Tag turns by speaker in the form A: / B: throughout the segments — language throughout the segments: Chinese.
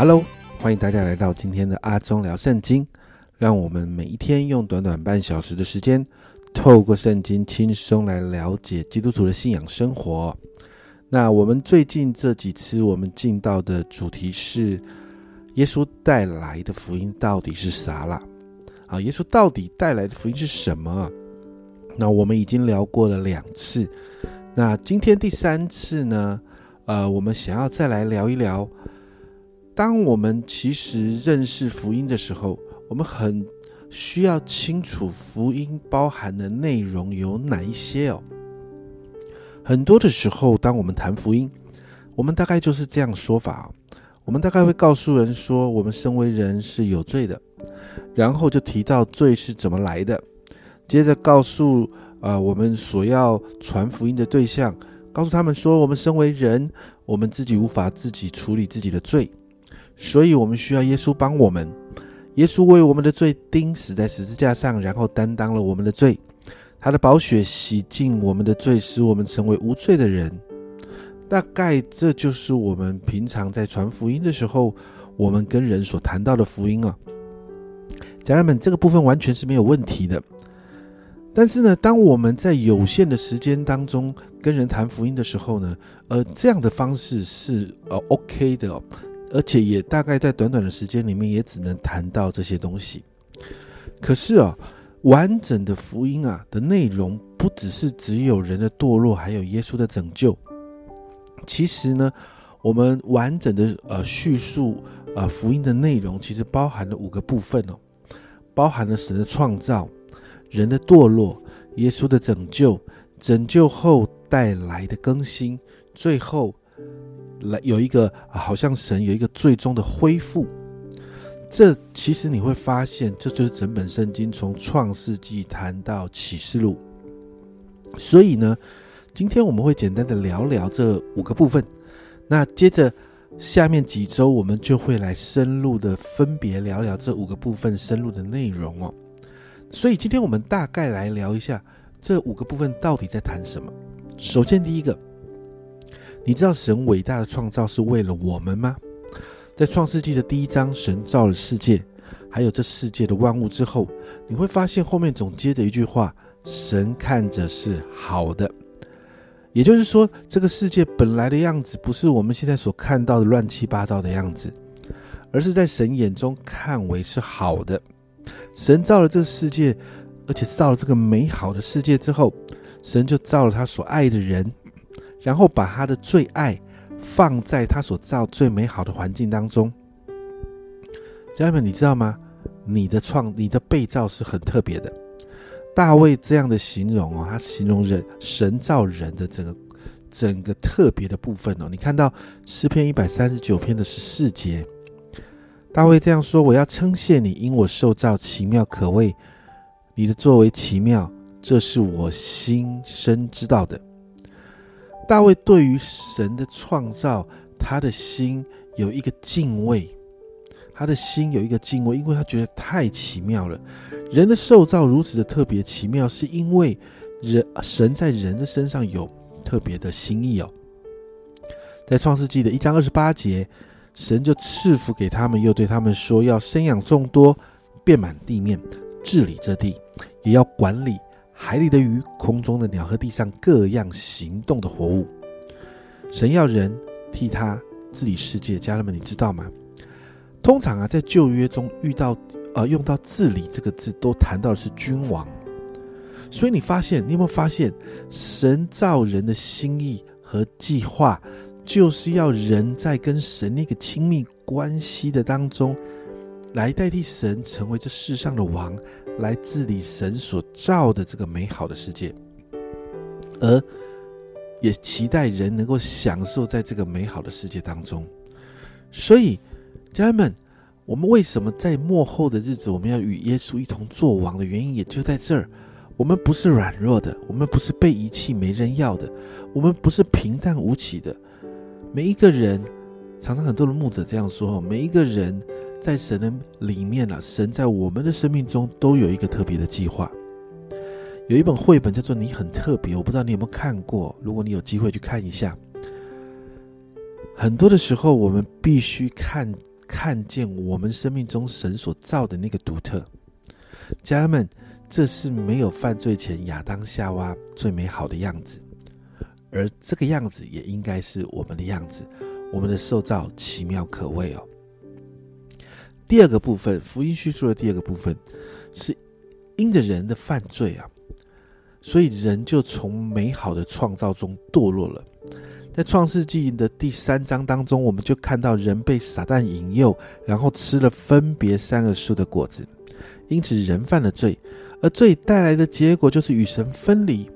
A: Hello，欢迎大家来到今天的阿忠聊圣经。让我们每一天用短短半小时的时间，透过圣经轻松来了解基督徒的信仰生活。那我们最近这几次我们进到的主题是耶稣带来的福音到底是啥啦？啊，耶稣到底带来的福音是什么？那我们已经聊过了两次，那今天第三次呢？呃，我们想要再来聊一聊。当我们其实认识福音的时候，我们很需要清楚福音包含的内容有哪一些哦。很多的时候，当我们谈福音，我们大概就是这样说法：我们大概会告诉人说，我们身为人是有罪的，然后就提到罪是怎么来的，接着告诉啊我们所要传福音的对象，告诉他们说，我们身为人，我们自己无法自己处理自己的罪。所以，我们需要耶稣帮我们。耶稣为我们的罪钉死在十字架上，然后担当了我们的罪。他的宝血洗净我们的罪，使我们成为无罪的人。大概这就是我们平常在传福音的时候，我们跟人所谈到的福音啊。家人们，这个部分完全是没有问题的。但是呢，当我们在有限的时间当中跟人谈福音的时候呢，呃，这样的方式是呃 OK 的哦。而且也大概在短短的时间里面，也只能谈到这些东西。可是啊，完整的福音啊的内容，不只是只有人的堕落，还有耶稣的拯救。其实呢，我们完整的呃叙述啊福音的内容，其实包含了五个部分哦，包含了神的创造、人的堕落、耶稣的拯救、拯救后带来的更新，最后。来有一个好像神有一个最终的恢复，这其实你会发现，这就是整本圣经从创世纪谈到启示录。所以呢，今天我们会简单的聊聊这五个部分。那接着下面几周，我们就会来深入的分别聊聊这五个部分深入的内容哦。所以今天我们大概来聊一下这五个部分到底在谈什么。首先第一个。你知道神伟大的创造是为了我们吗？在创世纪的第一章，神造了世界，还有这世界的万物之后，你会发现后面总接着一句话：神看着是好的。也就是说，这个世界本来的样子不是我们现在所看到的乱七八糟的样子，而是在神眼中看为是好的。神造了这个世界，而且造了这个美好的世界之后，神就造了他所爱的人。然后把他的最爱放在他所造最美好的环境当中。家人们，你知道吗？你的创、你的被造是很特别的。大卫这样的形容哦，他形容人神造人的整个整个特别的部分哦。你看到诗篇一百三十九篇的十四节，大卫这样说：“我要称谢你，因我受造奇妙可畏，你的作为奇妙，这是我心深知道的。”大卫对于神的创造，他的心有一个敬畏，他的心有一个敬畏，因为他觉得太奇妙了。人的受造如此的特别奇妙，是因为人神在人的身上有特别的心意哦。在创世纪的一章二十八节，神就赐福给他们，又对他们说：要生养众多，遍满地面，治理这地，也要管理。海里的鱼，空中的鸟和地上各样行动的活物，神要人替他治理世界。家人们，你知道吗？通常啊，在旧约中遇到呃用到治理这个字，都谈到的是君王。所以你发现，你有没有发现，神造人的心意和计划，就是要人在跟神那个亲密关系的当中，来代替神成为这世上的王。来治理神所造的这个美好的世界，而也期待人能够享受在这个美好的世界当中。所以，家人们，我们为什么在幕后的日子我们要与耶稣一同作王的原因，也就在这儿。我们不是软弱的，我们不是被遗弃没人要的，我们不是平淡无奇的。每一个人，常常很多的牧者这样说：，每一个人。在神的里面呢，神在我们的生命中都有一个特别的计划。有一本绘本叫做《你很特别》，我不知道你有没有看过。如果你有机会去看一下，很多的时候我们必须看看见我们生命中神所造的那个独特。家人们，这是没有犯罪前亚当夏娃最美好的样子，而这个样子也应该是我们的样子。我们的受造奇妙可畏哦。第二个部分，福音叙述的第二个部分，是因着人的犯罪啊，所以人就从美好的创造中堕落了。在创世纪的第三章当中，我们就看到人被撒旦引诱，然后吃了分别三个树的果子，因此人犯了罪，而罪带来的结果就是与神分离。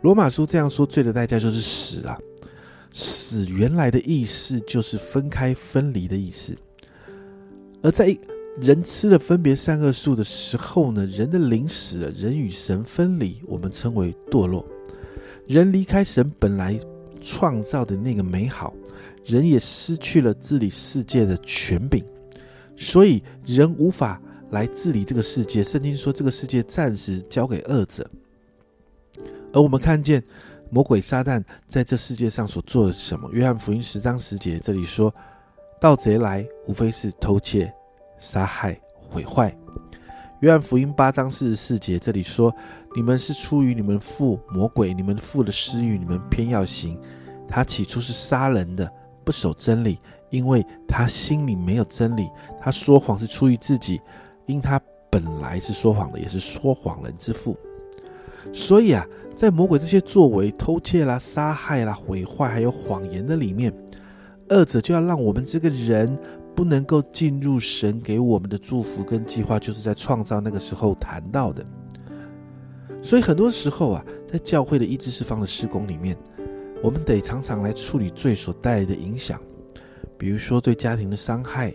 A: 罗马书这样说：罪的代价就是死啊！死原来的意思就是分开、分离的意思。而在人吃了分别三个树的时候呢，人的灵死了，人与神分离，我们称为堕落。人离开神本来。创造的那个美好，人也失去了治理世界的权柄，所以人无法来治理这个世界。圣经说，这个世界暂时交给恶者。而我们看见魔鬼撒旦在这世界上所做的什么？约翰福音十章十节这里说：“盗贼来，无非是偷窃、杀害、毁坏。”约翰福音八章四十四节这里说。你们是出于你们父魔鬼，你们父的私欲，你们偏要行。他起初是杀人的，不守真理，因为他心里没有真理。他说谎是出于自己，因他本来是说谎的，也是说谎人之父。所以啊，在魔鬼这些作为偷窃啦、杀害啦、毁坏，还有谎言的里面，二者就要让我们这个人不能够进入神给我们的祝福跟计划，就是在创造那个时候谈到的。所以很多时候啊，在教会的意志释放的施工里面，我们得常常来处理罪所带来的影响，比如说对家庭的伤害、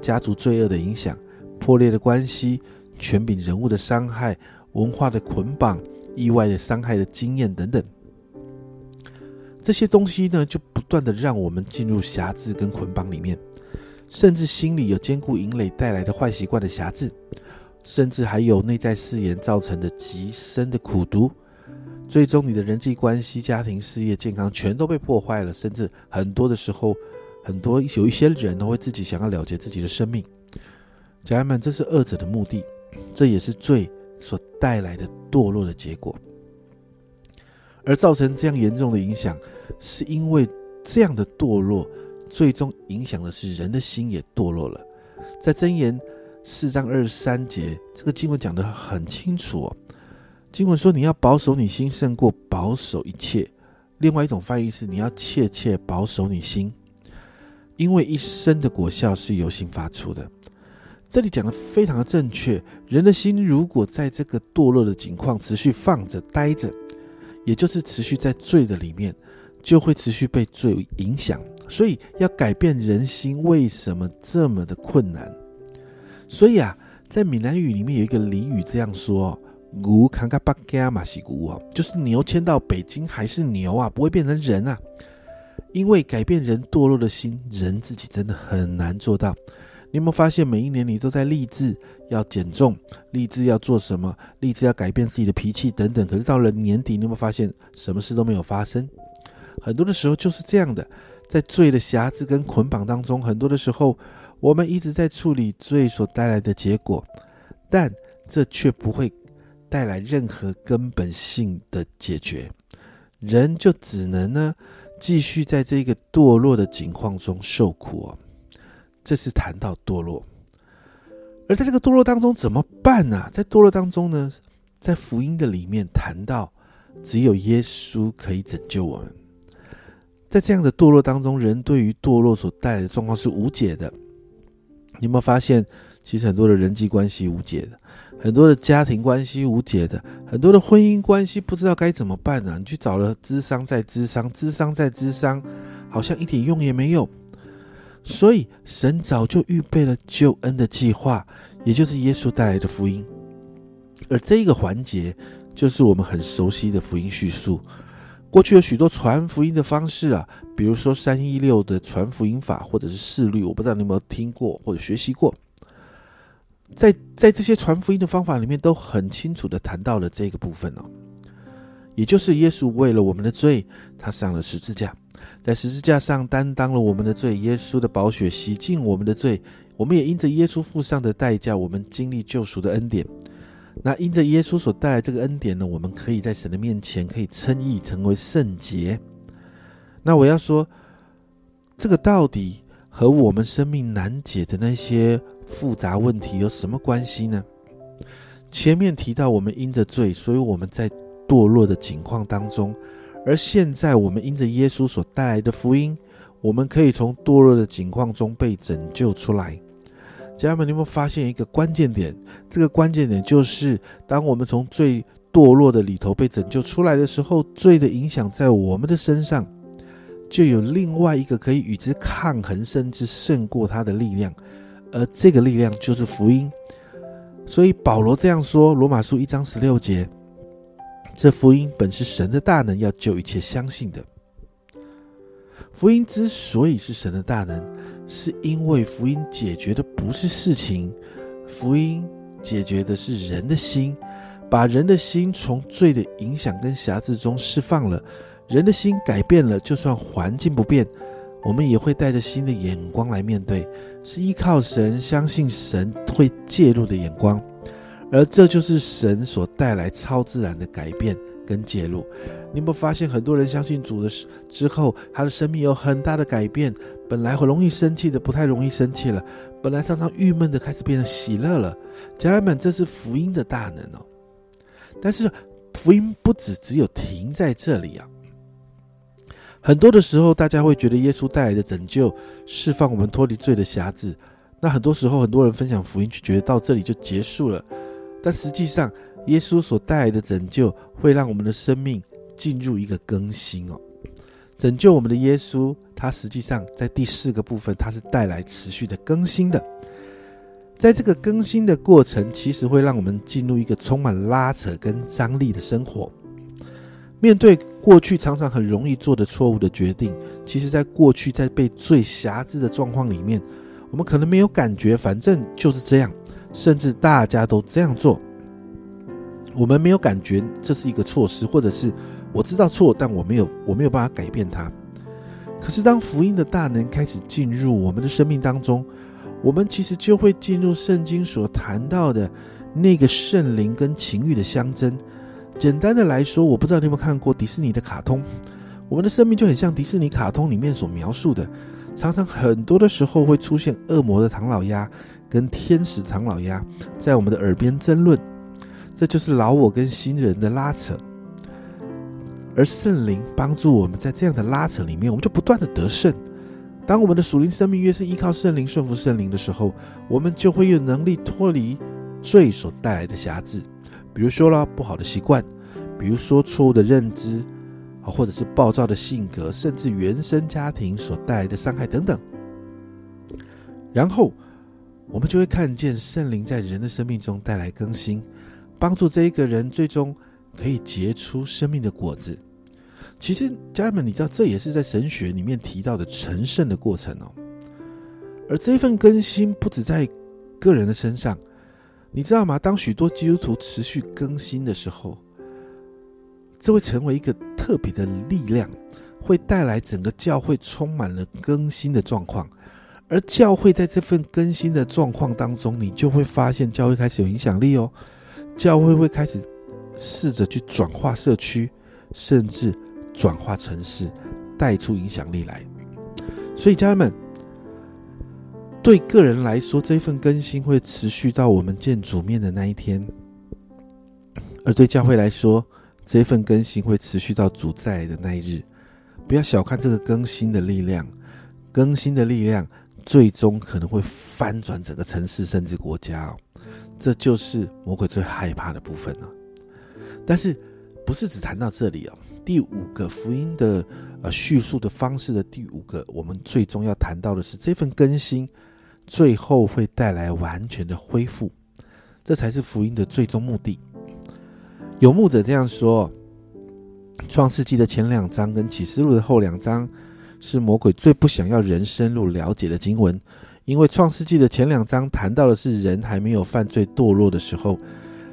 A: 家族罪恶的影响、破裂的关系、权柄人物的伤害、文化的捆绑、意外的伤害的经验等等。这些东西呢，就不断的让我们进入辖制跟捆绑里面，甚至心里有坚固营垒带来的坏习惯的瑕疵。甚至还有内在誓言造成的极深的苦毒，最终你的人际关系、家庭、事业、健康全都被破坏了。甚至很多的时候，很多有一些人都会自己想要了结自己的生命。家人们，这是恶者的目的，这也是罪所带来的堕落的结果。而造成这样严重的影响，是因为这样的堕落，最终影响的是人的心也堕落了。在箴言。四章二十三节，这个经文讲得很清楚哦。经文说：“你要保守你心，胜过保守一切。”另外一种翻译是：“你要切切保守你心，因为一生的果效是由心发出的。”这里讲的非常的正确。人的心如果在这个堕落的境况持续放着、待着，也就是持续在罪的里面，就会持续被罪影响。所以要改变人心，为什么这么的困难？所以啊，在闽南语里面有一个俚语这样说：“牛扛个巴加马西古啊，就是牛迁到北京还是牛啊，不会变成人啊。因为改变人堕落的心，人自己真的很难做到。你有没有发现，每一年你都在立志要减重，立志要做什么，立志要改变自己的脾气等等。可是到了年底，你有没有发现，什么事都没有发生？很多的时候就是这样的，在罪的瑕疵跟捆绑当中，很多的时候。我们一直在处理罪所带来的结果，但这却不会带来任何根本性的解决，人就只能呢继续在这个堕落的境况中受苦哦。这是谈到堕落，而在这个堕落当中怎么办呢？在堕落当中呢，在福音的里面谈到，只有耶稣可以拯救我们。在这样的堕落当中，人对于堕落所带来的状况是无解的。你有没有发现，其实很多的人际关系无解的，很多的家庭关系无解的，很多的婚姻关系不知道该怎么办呢？你去找了智商再智商，智商再智商，好像一点用也没有。所以神早就预备了救恩的计划，也就是耶稣带来的福音。而这一个环节，就是我们很熟悉的福音叙述。过去有许多传福音的方式啊，比如说三一六的传福音法，或者是四律，我不知道你有没有听过或者学习过。在在这些传福音的方法里面，都很清楚的谈到了这个部分哦，也就是耶稣为了我们的罪，他上了十字架，在十字架上担当了我们的罪，耶稣的宝血洗净我们的罪，我们也因着耶稣付上的代价，我们经历救赎的恩典。那因着耶稣所带来这个恩典呢，我们可以在神的面前可以称义，成为圣洁。那我要说，这个到底和我们生命难解的那些复杂问题有什么关系呢？前面提到，我们因着罪，所以我们在堕落的境况当中；而现在，我们因着耶稣所带来的福音，我们可以从堕落的境况中被拯救出来。家人们，你有没有发现一个关键点？这个关键点就是，当我们从最堕落的里头被拯救出来的时候，罪的影响在我们的身上，就有另外一个可以与之抗衡，甚至胜过它的力量，而这个力量就是福音。所以保罗这样说：《罗马书》一章十六节，这福音本是神的大能，要救一切相信的。福音之所以是神的大能。是因为福音解决的不是事情，福音解决的是人的心，把人的心从罪的影响跟辖制中释放了，人的心改变了，就算环境不变，我们也会带着新的眼光来面对，是依靠神，相信神会介入的眼光，而这就是神所带来超自然的改变。跟介入。你有没有发现，很多人相信主的之后，他的生命有很大的改变？本来很容易生气的，不太容易生气了；本来常常郁闷的，开始变得喜乐了。家人们，这是福音的大能哦。但是福音不只只有停在这里啊。很多的时候，大家会觉得耶稣带来的拯救，释放我们脱离罪的辖制。那很多时候，很多人分享福音，就觉得到这里就结束了。但实际上，耶稣所带来的拯救，会让我们的生命进入一个更新哦。拯救我们的耶稣，他实际上在第四个部分，他是带来持续的更新的。在这个更新的过程，其实会让我们进入一个充满拉扯跟张力的生活。面对过去常常很容易做的错误的决定，其实在过去在被最辖制的状况里面，我们可能没有感觉，反正就是这样，甚至大家都这样做，我们没有感觉这是一个措施，或者是。我知道错，但我没有，我没有办法改变它。可是，当福音的大能开始进入我们的生命当中，我们其实就会进入圣经所谈到的那个圣灵跟情欲的相争。简单的来说，我不知道你有没有看过迪士尼的卡通，我们的生命就很像迪士尼卡通里面所描述的，常常很多的时候会出现恶魔的唐老鸭跟天使唐老鸭在我们的耳边争论，这就是老我跟新人的拉扯。而圣灵帮助我们在这样的拉扯里面，我们就不断的得胜。当我们的属灵生命越是依靠圣灵、顺服圣灵的时候，我们就会有能力脱离罪所带来的辖制。比如说了不好的习惯，比如说错误的认知，啊，或者是暴躁的性格，甚至原生家庭所带来的伤害等等。然后，我们就会看见圣灵在人的生命中带来更新，帮助这一个人最终可以结出生命的果子。其实，家人们，你知道，这也是在神学里面提到的成圣的过程哦。而这一份更新不止在个人的身上，你知道吗？当许多基督徒持续更新的时候，这会成为一个特别的力量，会带来整个教会充满了更新的状况。而教会在这份更新的状况当中，你就会发现教会开始有影响力哦。教会会开始试着去转化社区，甚至。转化城市，带出影响力来。所以，家人们，对个人来说，这份更新会持续到我们见主面的那一天；而对教会来说，这份更新会持续到主在的那一日。不要小看这个更新的力量，更新的力量最终可能会翻转整个城市甚至国家哦。这就是魔鬼最害怕的部分了。但是，不是只谈到这里哦。第五个福音的呃叙述的方式的第五个，我们最终要谈到的是这份更新，最后会带来完全的恢复，这才是福音的最终目的。有牧者这样说：，创世纪的前两章跟启示录的后两章是魔鬼最不想要人深入了解的经文，因为创世纪的前两章谈到的是人还没有犯罪堕落的时候。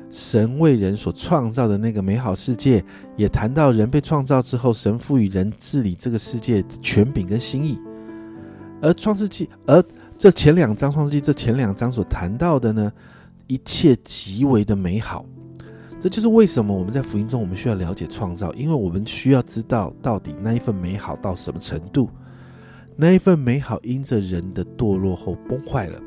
A: 神为人所创造的那个美好世界，也谈到人被创造之后，神赋予人治理这个世界的权柄跟心意。而创世纪，而这前两章创世纪这前两章所谈到的呢，一切极为的美好。这就是为什么我们在福音中，我们需要了解创造，因为我们需要知道到底那一份美好到什么程度。那一份美好因着人的堕落后崩坏了，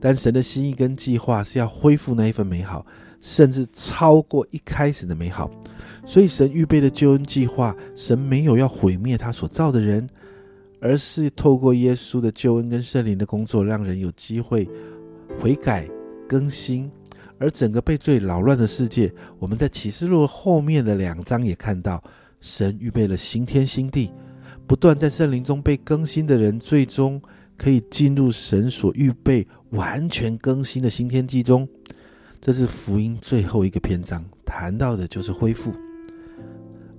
A: 但神的心意跟计划是要恢复那一份美好，甚至超过一开始的美好。所以神预备的救恩计划，神没有要毁灭他所造的人，而是透过耶稣的救恩跟圣灵的工作，让人有机会悔改更新。而整个被罪扰乱的世界，我们在启示录后面的两章也看到，神预备了新天新地，不断在圣灵中被更新的人，最终可以进入神所预备完全更新的新天地中。这是福音最后一个篇章谈到的，就是恢复。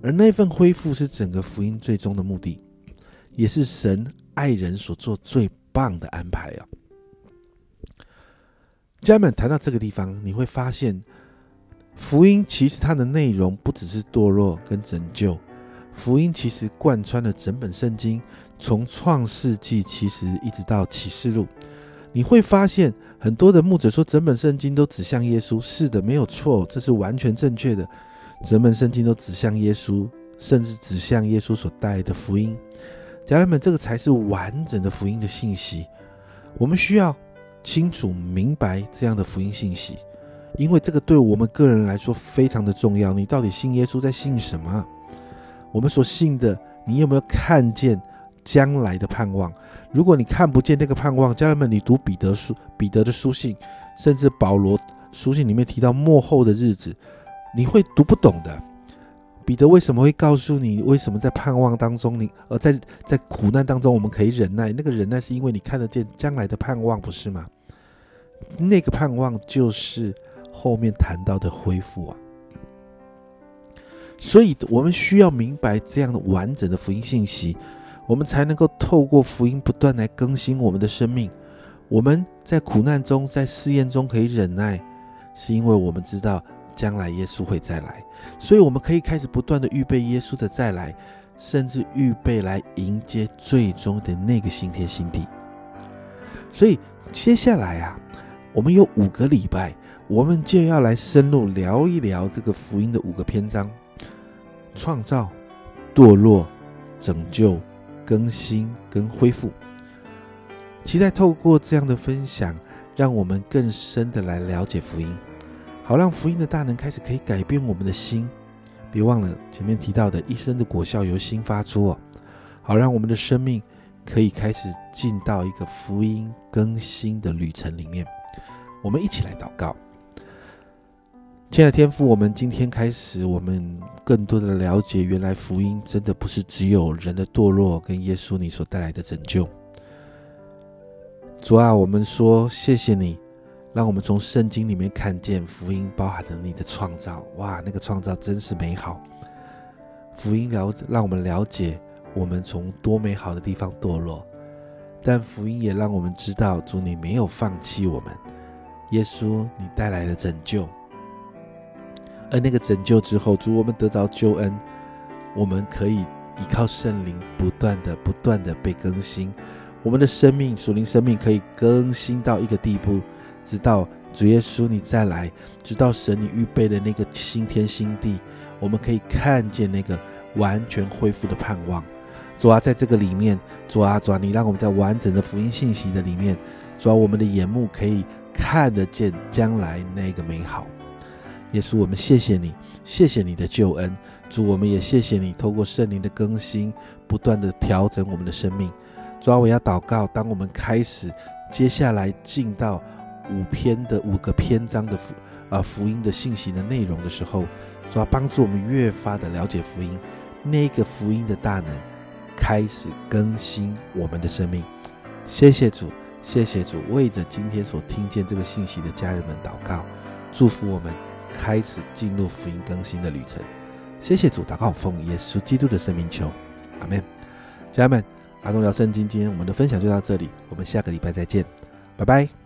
A: 而那份恢复是整个福音最终的目的，也是神爱人所做最棒的安排啊。家人们谈到这个地方，你会发现，福音其实它的内容不只是堕落跟拯救，福音其实贯穿了整本圣经，从创世纪其实一直到启示录，你会发现很多的牧者说整本圣经都指向耶稣，是的，没有错，这是完全正确的，整本圣经都指向耶稣，甚至指向耶稣所带来的福音。家人们，这个才是完整的福音的信息，我们需要。清楚明白这样的福音信息，因为这个对我们个人来说非常的重要。你到底信耶稣在信什么？我们所信的，你有没有看见将来的盼望？如果你看不见那个盼望，家人们，你读彼得书、彼得的书信，甚至保罗书信里面提到末后的日子，你会读不懂的。彼得为什么会告诉你，为什么在盼望当中，你而在在苦难当中我们可以忍耐？那个忍耐是因为你看得见将来的盼望，不是吗？那个盼望就是后面谈到的恢复啊，所以我们需要明白这样的完整的福音信息，我们才能够透过福音不断来更新我们的生命。我们在苦难中，在试验中可以忍耐，是因为我们知道将来耶稣会再来，所以我们可以开始不断的预备耶稣的再来，甚至预备来迎接最终的那个新天新地。所以接下来啊。我们有五个礼拜，我们就要来深入聊一聊这个福音的五个篇章：创造、堕落、拯救、更新跟恢复。期待透过这样的分享，让我们更深的来了解福音，好让福音的大能开始可以改变我们的心。别忘了前面提到的一生的果效由心发出哦，好让我们的生命可以开始进到一个福音更新的旅程里面。我们一起来祷告，亲爱的天父，我们今天开始，我们更多的了解，原来福音真的不是只有人的堕落跟耶稣你所带来的拯救。主啊，我们说谢谢你，让我们从圣经里面看见福音包含了你的创造，哇，那个创造真是美好。福音了，让我们了解我们从多美好的地方堕落，但福音也让我们知道，主你没有放弃我们。耶稣，你带来了拯救，而那个拯救之后，主我们得着救恩，我们可以依靠圣灵，不断的、不断的被更新，我们的生命属灵生命可以更新到一个地步，直到主耶稣你再来，直到神你预备的那个新天新地，我们可以看见那个完全恢复的盼望。主啊，在这个里面，主啊，主啊，你让我们在完整的福音信息的里面，主啊，我们的眼目可以。看得见将来那个美好，耶稣，我们谢谢你，谢谢你的救恩，主，我们也谢谢你，透过圣灵的更新，不断的调整我们的生命。主啊，我要祷告，当我们开始接下来进到五篇的五个篇章的福啊福音的信息的内容的时候，主啊，帮助我们越发的了解福音，那个福音的大能开始更新我们的生命。谢谢主。谢谢主为着今天所听见这个信息的家人们祷告，祝福我们开始进入福音更新的旅程。谢谢主，祷告奉耶稣基督的生命求，阿门。家人们，阿东聊圣经，今天我们的分享就到这里，我们下个礼拜再见，拜拜。